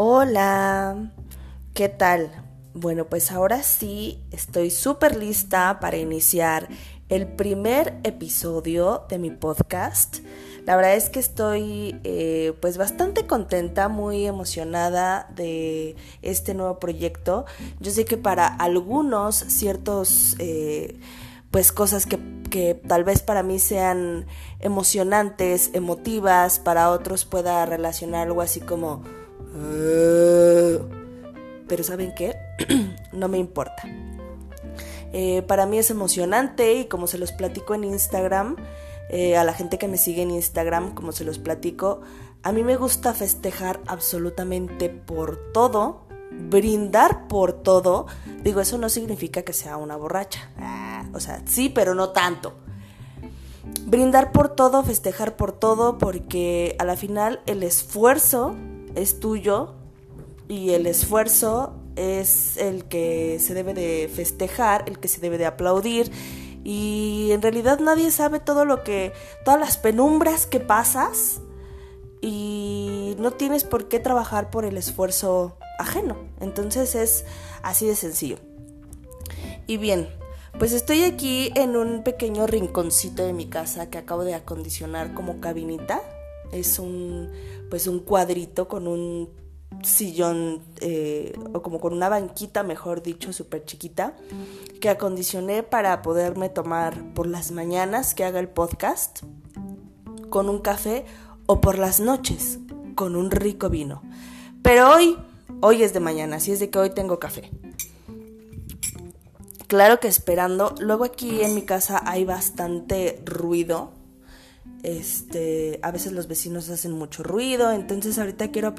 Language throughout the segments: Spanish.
Hola, ¿qué tal? Bueno, pues ahora sí estoy súper lista para iniciar el primer episodio de mi podcast. La verdad es que estoy eh, pues bastante contenta, muy emocionada de este nuevo proyecto. Yo sé que para algunos ciertos eh, pues cosas que, que tal vez para mí sean emocionantes, emotivas, para otros pueda relacionar algo así como pero ¿saben qué? no me importa. Eh, para mí es emocionante y como se los platico en Instagram, eh, a la gente que me sigue en Instagram, como se los platico, a mí me gusta festejar absolutamente por todo, brindar por todo. Digo, eso no significa que sea una borracha. Ah, o sea, sí, pero no tanto. Brindar por todo, festejar por todo, porque a la final el esfuerzo es tuyo y el esfuerzo es el que se debe de festejar, el que se debe de aplaudir y en realidad nadie sabe todo lo que, todas las penumbras que pasas y no tienes por qué trabajar por el esfuerzo ajeno. Entonces es así de sencillo. Y bien, pues estoy aquí en un pequeño rinconcito de mi casa que acabo de acondicionar como cabinita. Es un pues un cuadrito con un sillón eh, o como con una banquita, mejor dicho, súper chiquita, que acondicioné para poderme tomar por las mañanas que haga el podcast con un café o por las noches con un rico vino. Pero hoy, hoy es de mañana, así es de que hoy tengo café. Claro que esperando, luego aquí en mi casa hay bastante ruido este, a veces los vecinos hacen mucho ruido, entonces ahorita quiero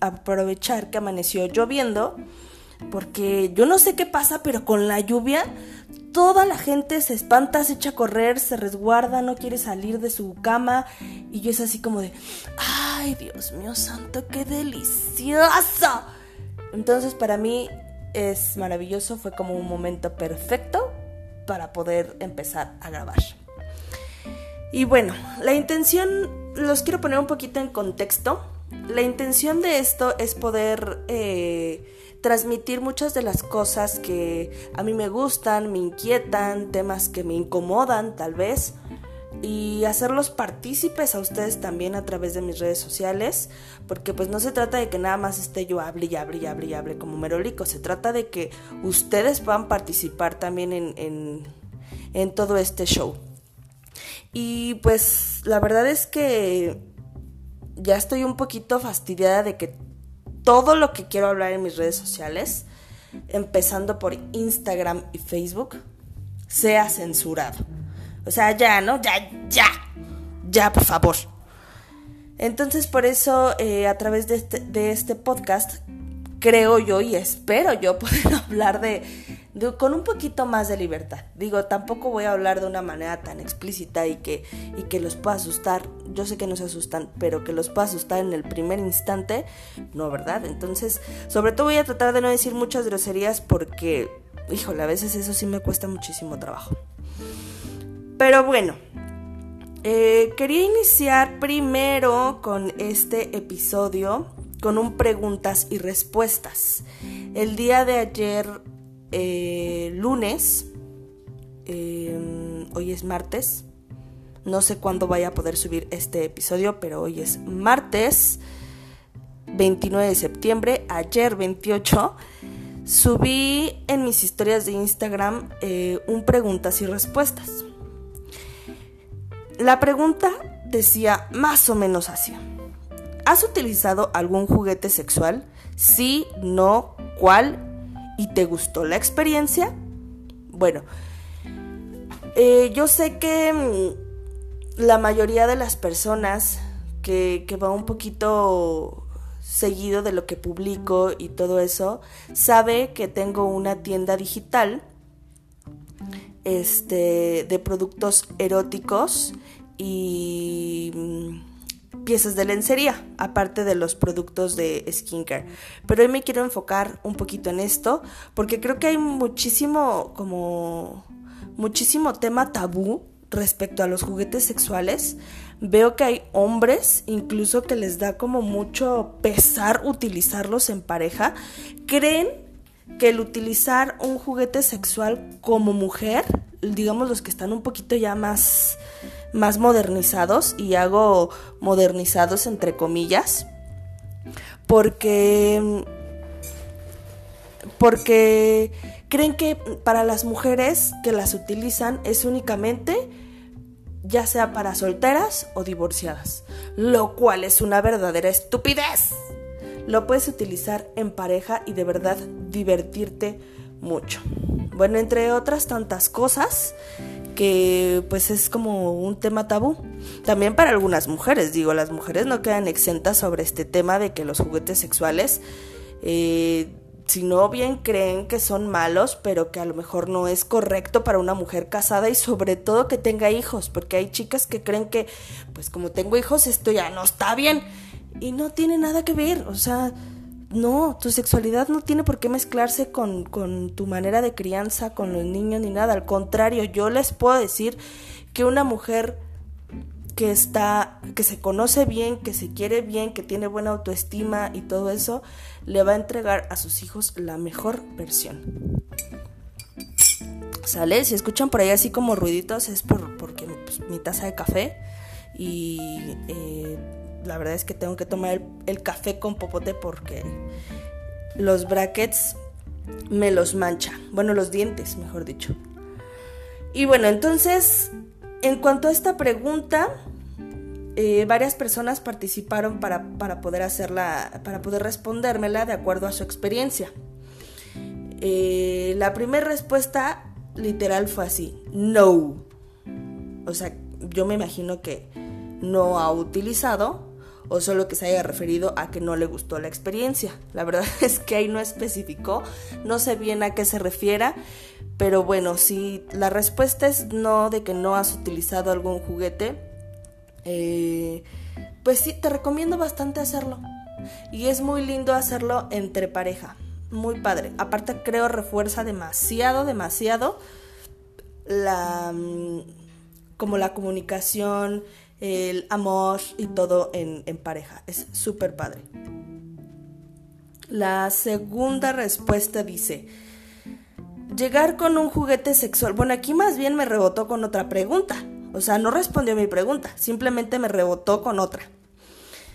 aprovechar que amaneció lloviendo, porque yo no sé qué pasa, pero con la lluvia toda la gente se espanta, se echa a correr, se resguarda, no quiere salir de su cama y yo es así como de, ay Dios mío santo, qué delicioso. Entonces para mí es maravilloso, fue como un momento perfecto para poder empezar a grabar. Y bueno, la intención, los quiero poner un poquito en contexto. La intención de esto es poder eh, transmitir muchas de las cosas que a mí me gustan, me inquietan, temas que me incomodan tal vez y hacerlos partícipes a ustedes también a través de mis redes sociales, porque pues no se trata de que nada más esté yo hable y hable y hable y hable como merolico, se trata de que ustedes puedan participar también en, en, en todo este show. Y pues la verdad es que ya estoy un poquito fastidiada de que todo lo que quiero hablar en mis redes sociales, empezando por Instagram y Facebook, sea censurado. O sea, ya, ¿no? Ya, ya, ya, por favor. Entonces, por eso, eh, a través de este, de este podcast, creo yo y espero yo poder hablar de, con un poquito más de libertad. Digo, tampoco voy a hablar de una manera tan explícita y que, y que los pueda asustar. Yo sé que no se asustan, pero que los pueda asustar en el primer instante, no, ¿verdad? Entonces, sobre todo voy a tratar de no decir muchas groserías porque, híjole, a veces eso sí me cuesta muchísimo trabajo. Pero bueno, eh, quería iniciar primero con este episodio con un preguntas y respuestas. El día de ayer, eh, lunes, em, hoy es martes, no sé cuándo vaya a poder subir este episodio, pero hoy es martes 29 de septiembre, ayer 28, subí en mis historias de Instagram eh, un preguntas y respuestas. La pregunta decía más o menos así. ¿Has utilizado algún juguete sexual? Sí, no, ¿cuál? ¿Y te gustó la experiencia? Bueno, eh, yo sé que mm, la mayoría de las personas que, que va un poquito seguido de lo que publico y todo eso, sabe que tengo una tienda digital este, de productos eróticos y mm, piezas de lencería, aparte de los productos de skincare. Pero hoy me quiero enfocar un poquito en esto, porque creo que hay muchísimo, como, muchísimo tema tabú respecto a los juguetes sexuales, Veo que hay hombres incluso que les da como mucho pesar utilizarlos en pareja. Creen que el utilizar un juguete sexual como mujer, digamos los que están un poquito ya más, más modernizados, y hago modernizados entre comillas, porque porque creen que para las mujeres que las utilizan es únicamente ya sea para solteras o divorciadas, lo cual es una verdadera estupidez. Lo puedes utilizar en pareja y de verdad divertirte mucho. Bueno, entre otras tantas cosas que pues es como un tema tabú. También para algunas mujeres, digo, las mujeres no quedan exentas sobre este tema de que los juguetes sexuales eh, si no bien creen que son malos, pero que a lo mejor no es correcto para una mujer casada y sobre todo que tenga hijos, porque hay chicas que creen que, pues como tengo hijos, esto ya no está bien y no tiene nada que ver, o sea, no, tu sexualidad no tiene por qué mezclarse con, con tu manera de crianza, con los niños ni nada, al contrario, yo les puedo decir que una mujer que está, que se conoce bien, que se quiere bien, que tiene buena autoestima y todo eso, le va a entregar a sus hijos la mejor versión. ¿Sale? Si escuchan por ahí así como ruiditos es por, porque pues, mi taza de café y eh, la verdad es que tengo que tomar el, café con popote porque los brackets me los mancha. Bueno, los dientes, mejor dicho. Y bueno, entonces en cuanto a esta pregunta, eh, varias personas participaron para, poder hacerla, para poder respondérmela de acuerdo a su experiencia. Eh, la primera respuesta literal fue así, no. O sea, yo me imagino que no ha utilizado o solo que se haya referido a que no le gustó la experiencia. La verdad es que ahí no especificó, no sé bien a qué se refiera, pero bueno, si la respuesta es no de que no has utilizado algún juguete, eh, pues sí, te recomiendo bastante hacerlo. Y es muy lindo hacerlo entre pareja. Muy padre. Aparte creo refuerza demasiado, demasiado la mm, como la comunicación, el amor y todo en, pareja. Es súper padre. La segunda respuesta dice, llegar con un juguete sexual. Bueno, aquí más bien me rebotó con otra pregunta. O sea, no respondió a mi pregunta, simplemente me rebotó con otra.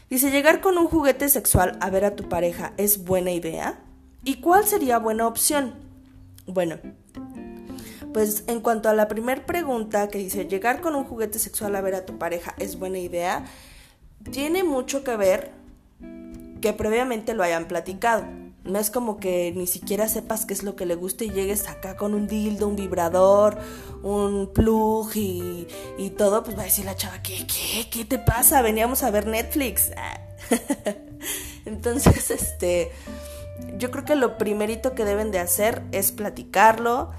Dice, llegar con un juguete sexual a ver a tu pareja es buena idea. ¿Y cuál sería buena opción? Bueno, pues en cuanto a la primera pregunta que dice, llegar con un juguete sexual a ver a tu pareja es buena idea, tiene mucho que ver que previamente lo hayan platicado. No es como que ni siquiera sepas qué es lo que le gusta y llegues acá con un dildo, un vibrador, un plug y, y todo, pues va a decir la chava, ¿qué, qué, qué te pasa? Veníamos a ver Netflix. Entonces, este, yo creo que lo primerito que deben de hacer es platicarlo,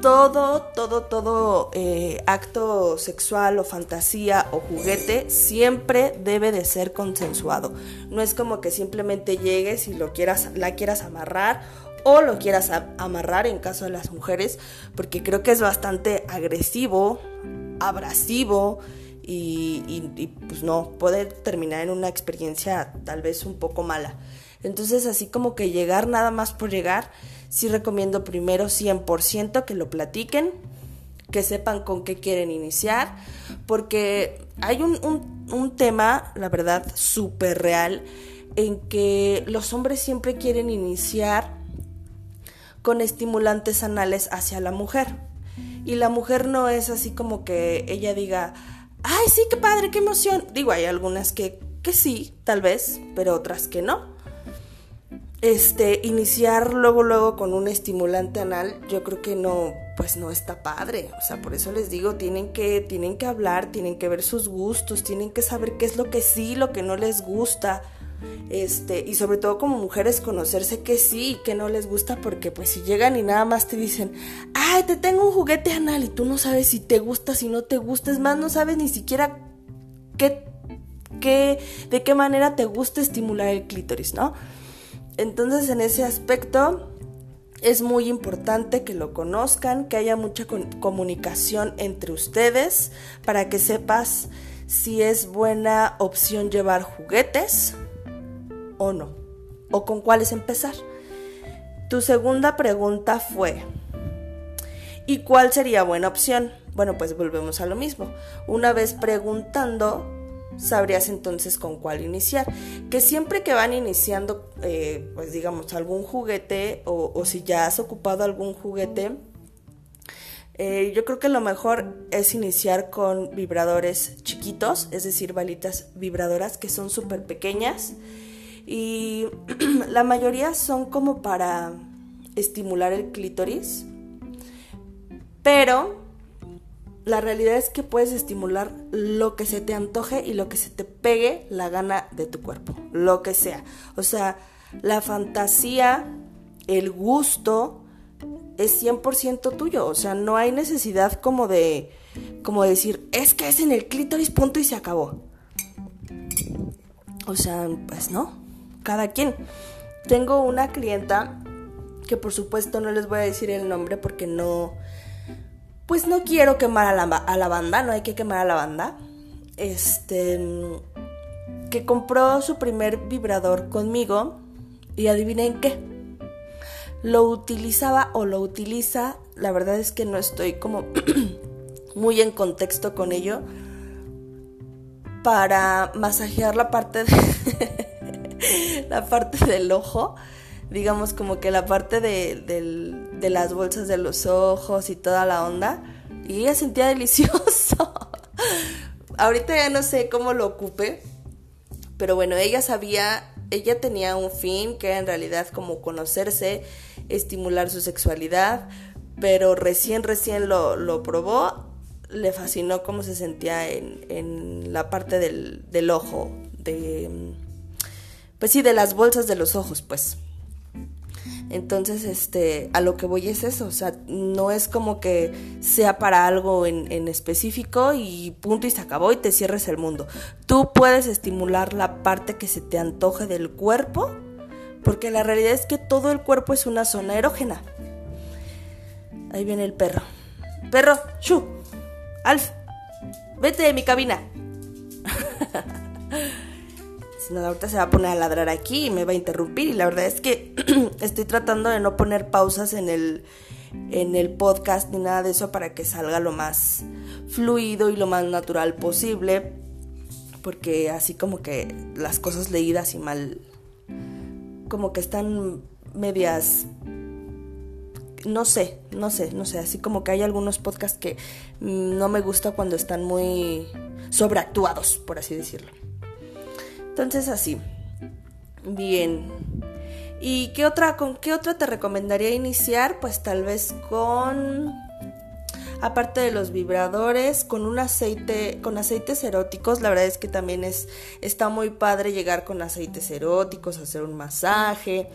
todo, todo, todo eh, acto sexual o fantasía o juguete siempre debe de ser consensuado. No es como que simplemente llegues y lo quieras, la quieras amarrar o lo quieras amarrar en caso de las mujeres, porque creo que es bastante agresivo, abrasivo y, y pues no, puede terminar en una experiencia tal vez un poco mala. Entonces así como que llegar nada más por llegar, sí recomiendo primero 100% que lo platiquen, que sepan con qué quieren iniciar, porque hay un, un, tema, la verdad, súper real, en que los hombres siempre quieren iniciar con estimulantes anales hacia la mujer. Y la mujer no es así como que ella diga, ay, sí, qué padre, qué emoción. Digo, hay algunas que, que sí, tal vez, pero otras que no este, iniciar luego, luego con un estimulante anal, yo creo que no, pues no está padre. O sea, por eso les digo, tienen que, tienen que hablar, tienen que ver sus gustos, tienen que saber qué es lo que sí, lo que no les gusta. Este, y sobre todo como mujeres conocerse que sí y que no les gusta, porque pues si llegan y nada más te dicen, ay, te tengo un juguete anal y tú no sabes si te gusta, si no te gusta, es más, no sabes ni siquiera qué, qué, de qué manera te gusta estimular el clítoris, ¿no? Entonces en ese aspecto es muy importante que lo conozcan, que haya mucha comunicación entre ustedes para que sepas si es buena opción llevar juguetes o no, o con cuáles empezar. Tu segunda pregunta fue, ¿y cuál sería buena opción? Bueno, pues volvemos a lo mismo. Una vez preguntando, sabrías entonces con cuál iniciar. Que siempre que van iniciando, eh, pues digamos, algún juguete o, si ya has ocupado algún juguete, eh, yo creo que lo mejor es iniciar con vibradores chiquitos, es decir, balitas vibradoras que son súper pequeñas y la mayoría son como para estimular el clítoris, pero la realidad es que puedes estimular lo que se te antoje y lo que se te pegue la gana de tu cuerpo, lo que sea. O sea, la fantasía, el gusto es 100% tuyo, o sea, no hay necesidad como de como decir, es que es en el clítoris punto y se acabó. O sea, pues no, cada quien. Tengo una clienta que por supuesto no les voy a decir el nombre porque no pues no quiero quemar a la, a la banda, no hay que quemar a la banda. Este, que compró su primer vibrador conmigo y adivinen qué. Lo utilizaba o lo utiliza, la verdad es que no estoy como muy en contexto con ello, para masajear la parte de la parte del ojo digamos como que la parte de, las bolsas de los ojos y toda la onda. Y ella sentía delicioso. Ahorita ya no sé cómo lo ocupe, pero bueno, ella sabía, ella tenía un fin que era en realidad como conocerse, estimular su sexualidad, pero recién, recién lo, lo probó, le fascinó cómo se sentía en, en la parte del, del ojo, de, pues sí, de las bolsas de los ojos, pues. Entonces, este, a lo que voy es eso, o sea, no es como que sea para algo en, específico y punto y se acabó y te cierres el mundo. Tú puedes estimular la parte que se te antoje del cuerpo, porque la realidad es que todo el cuerpo es una zona erógena. Ahí viene el perro. Perro, shu, Alf, vete de mi cabina. ahorita se va a poner a ladrar aquí y me va a interrumpir. Y la verdad es que estoy tratando de no poner pausas en el, en el podcast ni nada de eso para que salga lo más fluido y lo más natural posible. Porque así como que las cosas leídas y mal, como que están medias no sé, no sé, no sé, así como que hay algunos podcasts que no me gusta cuando están muy sobreactuados, por así decirlo. Entonces así. Bien. ¿Y qué otra, con qué otra te recomendaría iniciar? Pues tal vez con, aparte de los vibradores, con un aceite, con aceites eróticos. La verdad es que también es, está muy padre llegar con aceites eróticos, hacer un masaje,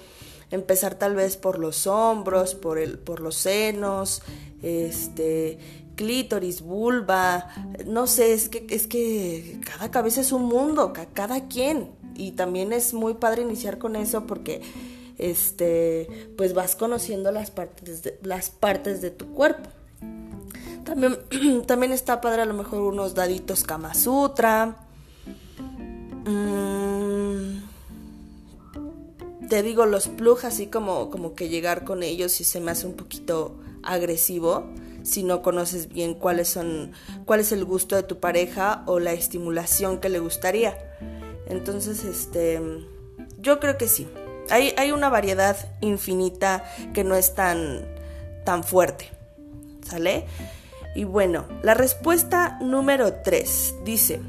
empezar tal vez por los hombros, por, el, por los senos, este, clítoris, vulva, no sé, es que, es que cada cabeza es un mundo, cada quien. Y también es muy padre iniciar con eso porque este pues vas conociendo las partes de, las partes de tu cuerpo. También, también está padre a lo mejor unos daditos Kama Sutra. Mm, te digo, los plug así como, como que llegar con ellos y se me hace un poquito agresivo si no conoces bien cuáles son, cuál es el gusto de tu pareja o la estimulación que le gustaría. Entonces, este, yo creo que sí. Hay, hay una variedad infinita que no es tan, tan fuerte. ¿Sale? Y bueno, la respuesta número 3 dice,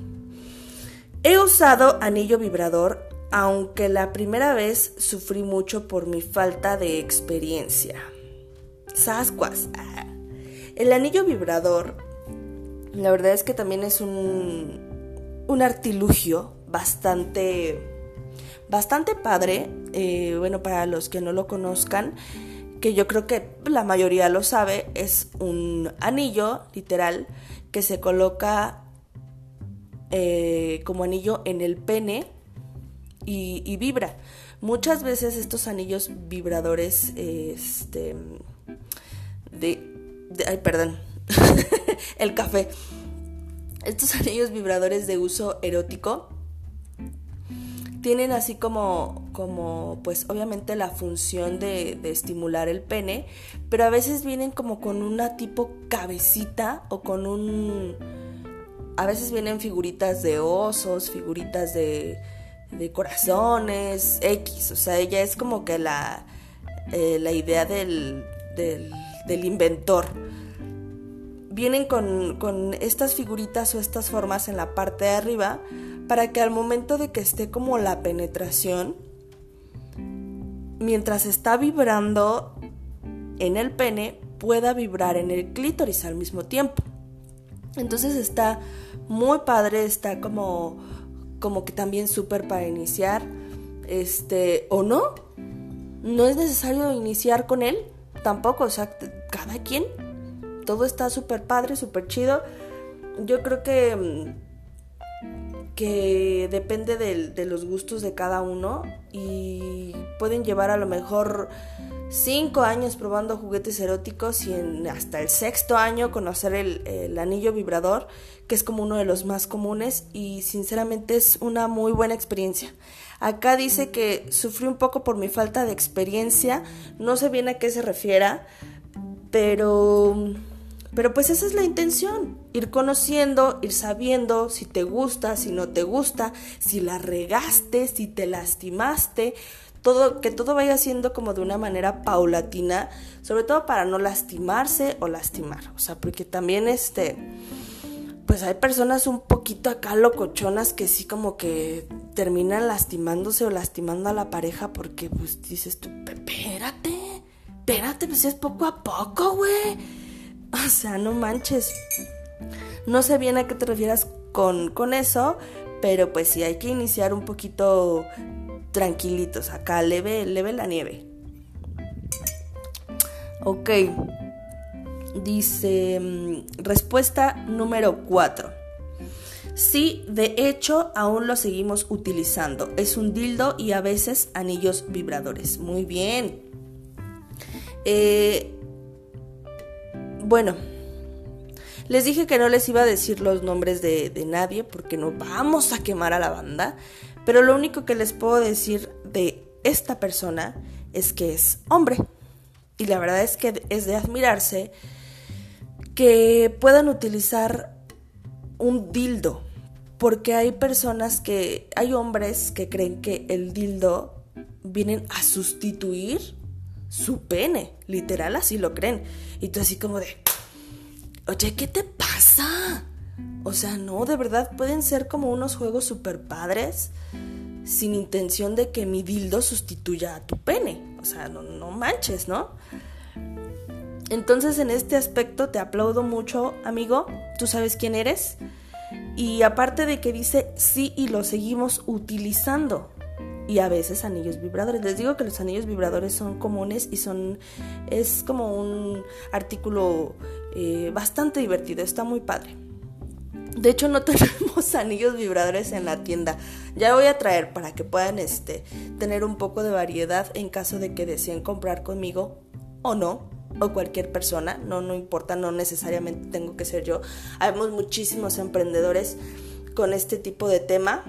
he usado anillo vibrador aunque la primera vez sufrí mucho por mi falta de experiencia. Sascuas. Ah. El anillo vibrador, la verdad es que también es un, un artilugio bastante, bastante padre. Eh, bueno, para los que no lo conozcan, que yo creo que la mayoría lo sabe, es un anillo, literal, que se coloca eh, como anillo en el pene y, vibra. Muchas veces estos anillos vibradores, este, ay, perdón, el café. estos anillos vibradores de uso erótico tienen así como, como pues obviamente la función de, de, estimular el pene, pero a veces vienen como con una tipo cabecita o con un... A veces vienen figuritas de osos, figuritas de, de corazones, X, o sea, ella es como que la, eh, la idea del, del, del inventor vienen con, con, estas figuritas o estas formas en la parte de arriba para que al momento de que esté como la penetración, mientras está vibrando en el pene, pueda vibrar en el clítoris al mismo tiempo. Entonces está muy padre, está como, como que también súper para iniciar, este, o no, no es necesario iniciar con él, tampoco, o sea, cada quien, todo está súper padre, súper chido. Yo creo que mm, que depende de, los gustos de cada uno y pueden llevar a lo mejor cinco años probando juguetes eróticos y hasta el sexto año conocer el, el, anillo vibrador, que es como uno de los más comunes y sinceramente es una muy buena experiencia. Acá dice que sufrí un poco por mi falta de experiencia, no sé bien a qué se refiera, pero pero pues esa es la intención, ir conociendo, ir sabiendo si te gusta, si no te gusta, si la regaste, si te lastimaste, que todo vaya siendo como de una manera paulatina, sobre todo para no lastimarse o lastimar. O sea, porque también este, pues hay personas un poquito acá locochonas que sí como que terminan lastimándose o lastimando a la pareja porque pues dices tú, espérate, espérate, pues es poco a poco, güey O sea, no manches. No sé bien a qué te refieras con, con eso, pero pues sí hay que iniciar un poquito tranquilitos. Acá leve, leve la nieve. Ok. Dice, mm, respuesta número 4. Sí, de hecho, aún lo seguimos utilizando. Es un dildo y a veces anillos vibradores. Muy bien. Eh, bueno, les dije que no les iba a decir los nombres de, nadie porque no vamos a quemar a la banda, pero lo único que les puedo decir de esta persona es que es hombre. Y la verdad es que es de admirarse que puedan utilizar un dildo, porque hay personas que, hay hombres que creen que el dildo vienen a sustituir su pene, literal así lo creen. Y tú así como de, oye, ¿qué te pasa? O sea, no, de verdad pueden ser como unos juegos super padres sin intención de que mi dildo sustituya a tu pene. O sea, no, no manches, ¿no? Entonces en este aspecto te aplaudo mucho, amigo. Tú sabes quién eres. Y aparte de que dice sí y lo seguimos utilizando y a veces anillos vibradores. Les digo que los anillos vibradores son comunes y son es como un artículo eh, bastante divertido, está muy padre. De hecho no tenemos anillos vibradores en la tienda. Ya voy a traer para que puedan este, tener un poco de variedad en caso de que deseen comprar conmigo o no o cualquier persona, no no importa, no necesariamente tengo que ser yo. Habemos muchísimos emprendedores con este tipo de tema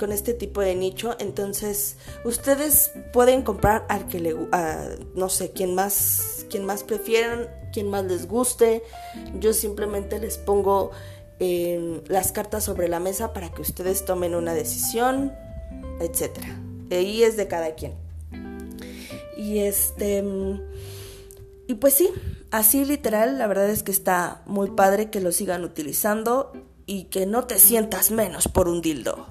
con este tipo de nicho. Entonces, ustedes pueden comprar al que le no sé, quien más, quien más prefieran, quien más les guste. Yo simplemente les pongo em, las cartas sobre la mesa para que ustedes tomen una decisión, etcétera. Ahí es de cada quien. Y este. Y pues sí, así literal, la verdad es que está muy padre que lo sigan utilizando y que no te sientas menos por un dildo.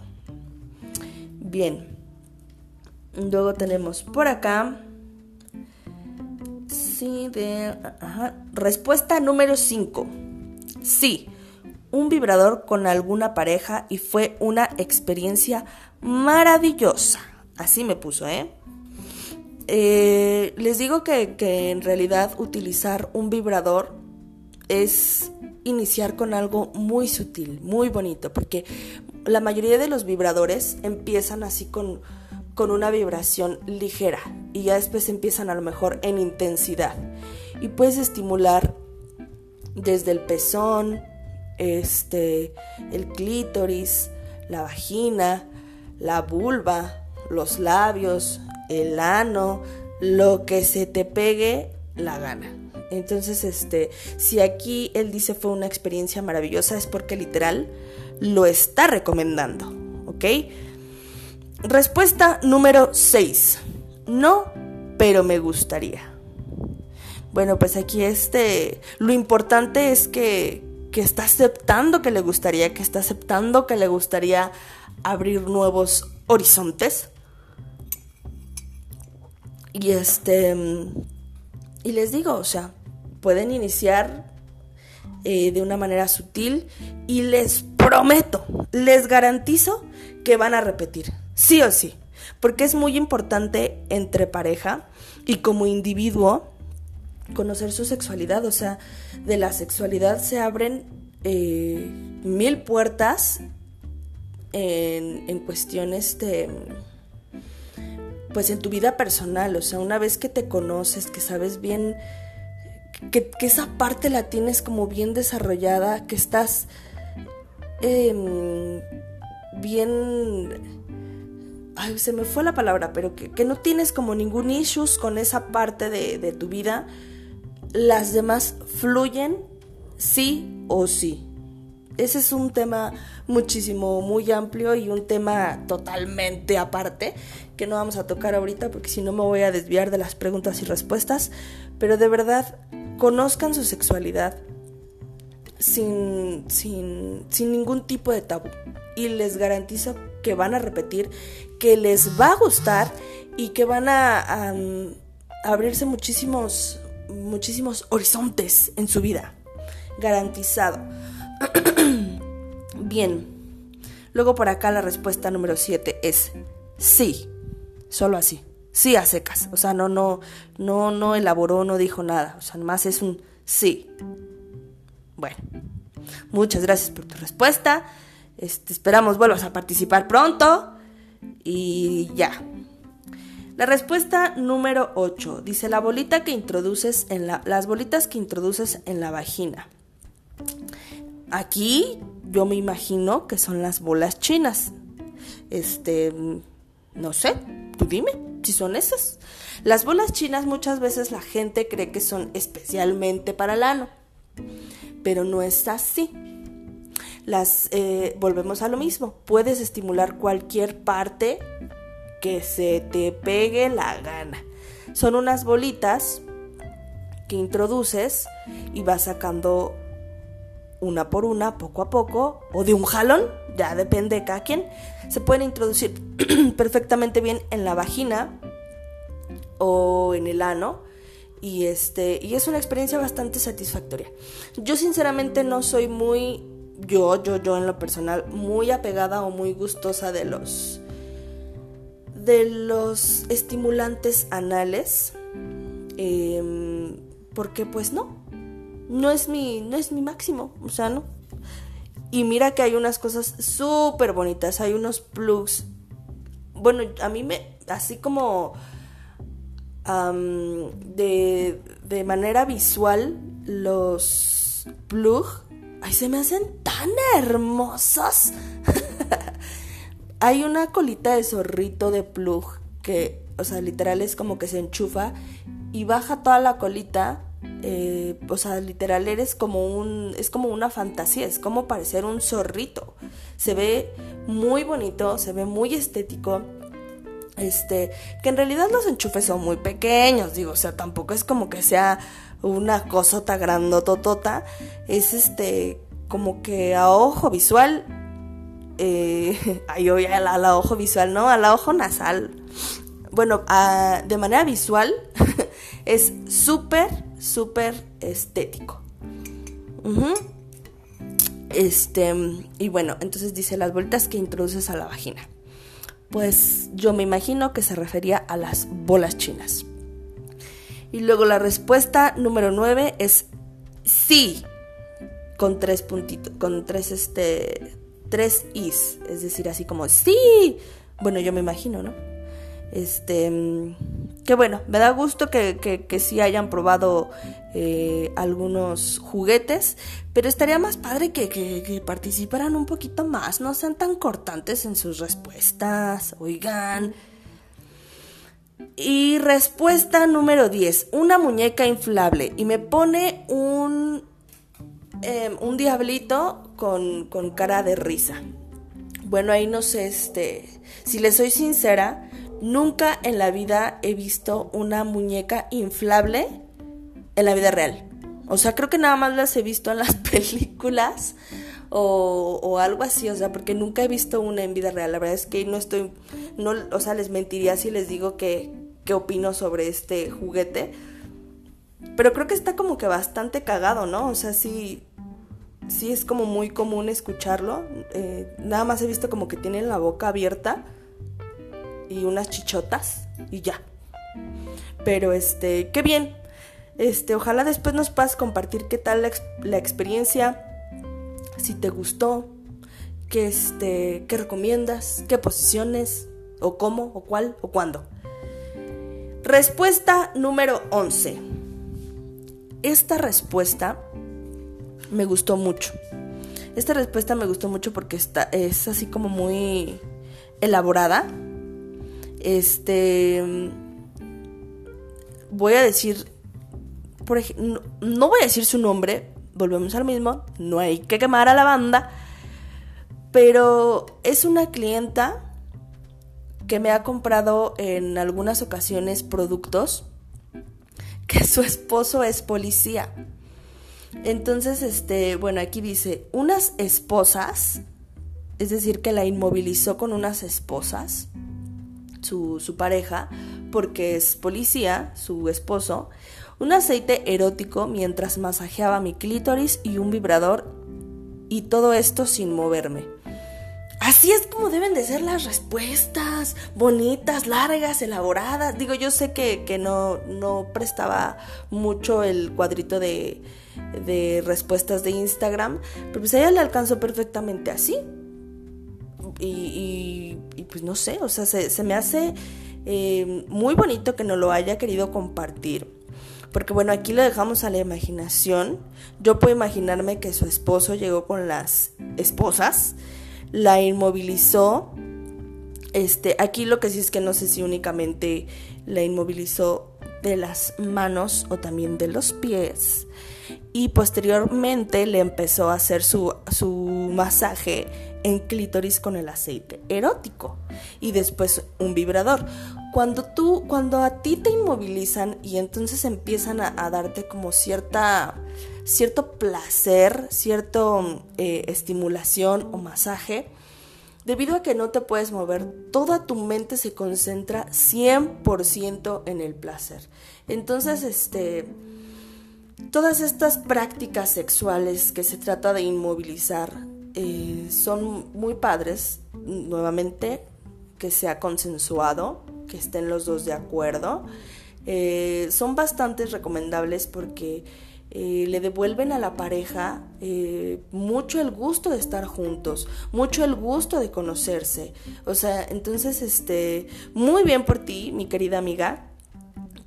Bien. Luego tenemos por acá. Sí, de. Respuesta número 5. Sí, un vibrador con alguna pareja y fue una experiencia maravillosa. Así me puso, ¿eh? eh les digo que, que en realidad utilizar un vibrador es iniciar con algo muy sutil, muy bonito, porque la mayoría de los vibradores empiezan así con, con una vibración ligera y ya después empiezan a lo mejor en intensidad. Y puedes estimular desde el pezón, este, el clítoris, la vagina, la vulva, los labios, el ano, lo que se te pegue la gana. Entonces, este, si aquí él dice fue una experiencia maravillosa, es porque literal lo está recomendando, ¿ok? Respuesta número 6. No, pero me gustaría. Bueno, pues aquí este, lo importante es que, que está aceptando que le gustaría, que está aceptando que le gustaría abrir nuevos horizontes. Y este, y les digo, o sea, pueden iniciar eh, de una manera sutil y les prometo, les garantizo que van a repetir, sí o sí, porque es muy importante entre pareja y como individuo conocer su sexualidad, o sea, de la sexualidad se abren eh, mil puertas en, en cuestiones de pues en tu vida personal, o sea, una vez que te conoces, que sabes bien, que, esa parte la tienes como bien desarrollada, que estás em, bien... Ay, se me fue la palabra, pero que, no tienes como ningún issues con esa parte de tu vida, las demás fluyen sí o sí. Ese es un tema muchísimo, muy amplio y un tema totalmente aparte que no vamos a tocar ahorita porque si no me voy a desviar de las preguntas y respuestas. Pero de verdad, conozcan su sexualidad sin, sin, sin ningún tipo de tabú. Y les garantizo que van a repetir, que les va a gustar y que van a, a abrirse muchísimos, muchísimos horizontes en su vida. Garantizado. Bien. Luego por acá la respuesta número 7 es sí. Solo así. Sí a secas. O sea, no, no, no, no elaboró, no dijo nada. O sea, más es un sí. Bueno. Muchas gracias por tu respuesta. Este, esperamos vuelvas a participar pronto. Y ya. La respuesta número 8 dice la bolita que introduces en la, las bolitas que introduces en la vagina. Aquí yo me imagino que son las bolas chinas. Este, no sé, tú dime si son esas. Las bolas chinas muchas veces la gente cree que son especialmente para el ano, pero no es así. Las, eh, volvemos a lo mismo, puedes estimular cualquier parte que se te pegue la gana. Son unas bolitas que introduces y vas sacando una por una, poco a poco, o de un jalón, ya depende de cada quien, se pueden introducir perfectamente bien en la vagina o en el ano. Y, este, y es una experiencia bastante satisfactoria. Yo sinceramente no soy muy, yo, yo, yo en lo personal, muy apegada o muy gustosa de los, de los estimulantes anales. Em, porque pues no, no es mi, no es mi máximo, o sea, no. Y mira que hay unas cosas súper bonitas, hay unos plugs. Bueno, a mí me, así como de, de manera visual, los plugs, ay, se me hacen tan hermosos. hay una colita de zorrito de plug que, o sea, literal es como que se enchufa y baja toda la colita eh, o sea, literal eres como un, es como una fantasía, es como parecer un zorrito. Se ve muy bonito, se ve muy estético. Este, que en realidad los enchufes son muy pequeños, digo, o sea, tampoco es como que sea una cosota grandototota, es este, como que a ojo visual, eh, a la, ojo visual, no, a la ojo nasal. Bueno, de manera visual es súper súper estético. Este, y bueno, entonces dice las vueltas que introduces a la vagina. Pues yo me imagino que se refería a las bolas chinas. Y luego la respuesta número 9 es sí, con tres puntitos, con tres, este, tres is, es decir, así como sí. Bueno, yo me imagino, ¿no? Este, que bueno, me da gusto que, que, sí hayan probado eh, algunos juguetes, pero estaría más padre que, que, participaran un poquito más, no sean tan cortantes en sus respuestas, oigan. Y respuesta número 10, una muñeca inflable. Y me pone un, em, un diablito con, cara de risa. Bueno, ahí no sé, este, si le soy sincera, Nunca en la vida he visto una muñeca inflable en la vida real. O sea, creo que nada más las he visto en las películas o, algo así, o sea, porque nunca he visto una en vida real. La verdad es que no estoy, no, o sea, les mentiría si les digo que, qué opino sobre este juguete. Pero creo que está como que bastante cagado, ¿no? O sea, sí, sí es como muy común escucharlo. Eh, nada más he visto como que tienen la boca abierta y unas chichotas y ya. Pero este, qué bien. Este, ojalá después nos puedas compartir qué tal la, experiencia, si te gustó, qué este, qué recomiendas, qué posiciones o cómo o cuál o cuándo. Respuesta número 11. Esta respuesta me gustó mucho. Esta respuesta me gustó mucho porque está, es así como muy elaborada este. Voy a decir. Por ejemplo, no, voy a decir su nombre. Volvemos al mismo. No hay que quemar a la banda. Pero es una clienta que me ha comprado en algunas ocasiones productos que su esposo es policía. Entonces, este, bueno, aquí dice, unas esposas, es decir, que la inmovilizó con unas esposas, su, pareja, porque es policía, su esposo, un aceite erótico mientras masajeaba mi clítoris y un vibrador y todo esto sin moverme. Así es como deben de ser las respuestas, bonitas, largas, elaboradas. Digo, yo sé que, no, no, prestaba mucho el cuadrito de, de respuestas de Instagram, pero pues a ella le alcanzó perfectamente así y, pues no sé, o sea, se, me hace eh, muy bonito que no lo haya querido compartir. Porque bueno, aquí lo dejamos a la imaginación. Yo puedo imaginarme que su esposo llegó con las esposas, la inmovilizó. Este, aquí lo que sí es que no sé si únicamente la inmovilizó de las manos o también de los pies. Y posteriormente le empezó a hacer su, su masaje en clítoris con el aceite erótico y después un vibrador. Cuando tú, cuando a ti te inmovilizan y entonces empiezan a, darte como cierta, cierto placer, cierto eh, estimulación o masaje, debido a que no te puedes mover, toda tu mente se concentra 100% en el placer. Entonces, este, todas estas prácticas sexuales que se trata de inmovilizar, eh, son muy padres, nuevamente, que sea consensuado, que estén los dos de acuerdo. Eh, son bastante recomendables porque eh, le devuelven a la pareja mucho el gusto de estar juntos, mucho el gusto de conocerse. O sea, entonces, este, muy bien por ti, mi querida amiga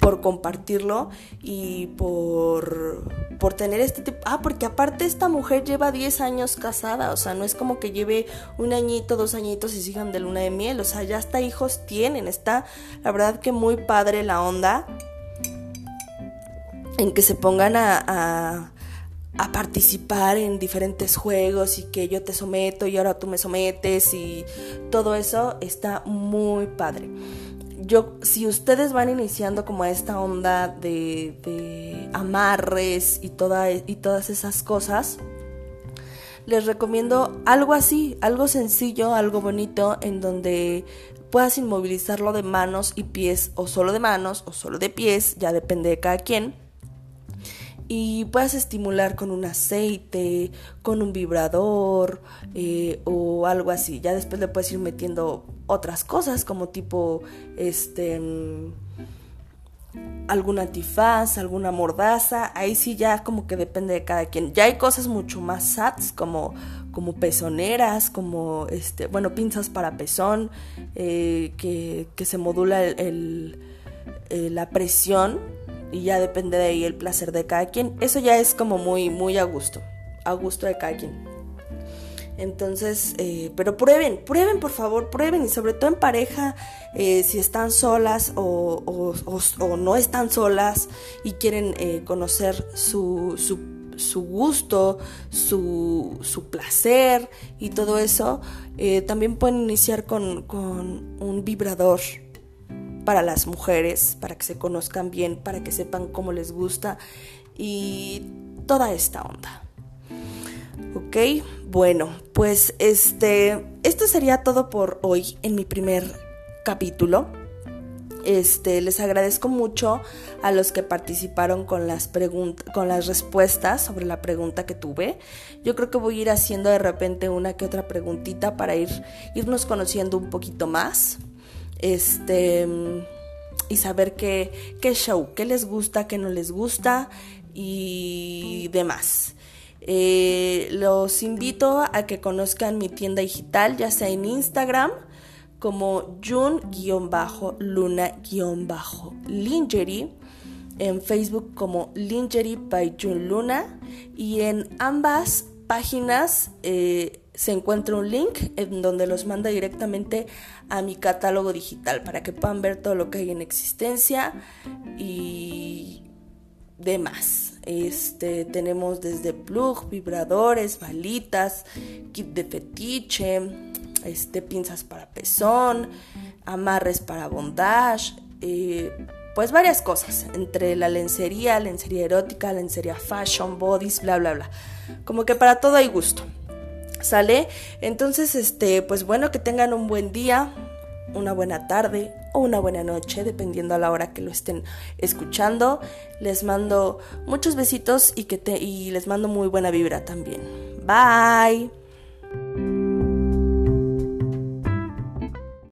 por compartirlo y por, por tener este tipo... Ah, porque aparte esta mujer lleva 10 años casada, o sea, no es como que lleve un añito, dos añitos y sigan de luna de miel, o sea, ya hasta hijos tienen, está la verdad que muy padre la onda en que se pongan a, a, participar en diferentes juegos y que yo te someto y ahora tú me sometes y todo eso está muy padre yo, si ustedes van iniciando como esta onda de, amarres y, toda, y todas esas cosas, les recomiendo algo así, algo sencillo, algo bonito, en donde puedas inmovilizarlo de manos y pies, o solo de manos, o solo de pies, ya depende de cada quien. Y puedas estimular con un aceite, con un vibrador eh, o algo así. Ya después le puedes ir metiendo otras cosas como tipo este algún antifaz, alguna mordaza, ahí sí ya como que depende de cada quien. Ya hay cosas mucho más sats como, como pezoneras, como este, bueno, pinzas para pezón, eh, que, se modula el, eh, la presión y ya depende de ahí el placer de cada quien. Eso ya es como muy, muy a gusto, a gusto de cada quien. Entonces, eh, pero prueben, prueben por favor, prueben y sobre todo en pareja, eh, si están solas o, no están solas y quieren eh, conocer su, su, gusto, su, su, placer y todo eso, también pueden iniciar con, con un vibrador para las mujeres, para que se conozcan bien, para que sepan cómo les gusta y toda esta onda. Ok, bueno, pues este, esto sería todo por hoy en mi primer capítulo. Este, les agradezco mucho a los que participaron con las con las respuestas sobre la pregunta que tuve. Yo creo que voy a ir haciendo de repente una que otra preguntita para ir irnos conociendo un poquito más este, y saber qué, qué show, qué les gusta, qué no les gusta y demás. Eh, los invito a que conozcan mi tienda digital, ya sea en Instagram como Jun-Luna-Lingerie, en Facebook como Lingerie by Jun Luna y en ambas páginas eh, se encuentra un link en donde los manda directamente a mi catálogo digital para que puedan ver todo lo que hay en existencia y demás. Este, tenemos desde plug, vibradores, balitas, kit de fetiche, este, pinzas para pezón, amarres para bondage, eh, pues varias cosas, entre la lencería, lencería erótica, lencería fashion, bodies, bla, bla, bla. Como que para todo hay gusto. ¿Sale? Entonces, este, pues bueno, que tengan un buen día, una buena tarde o una buena noche, dependiendo a la hora que lo estén escuchando. Les mando muchos besitos y que te y les mando muy buena vibra también. Bye.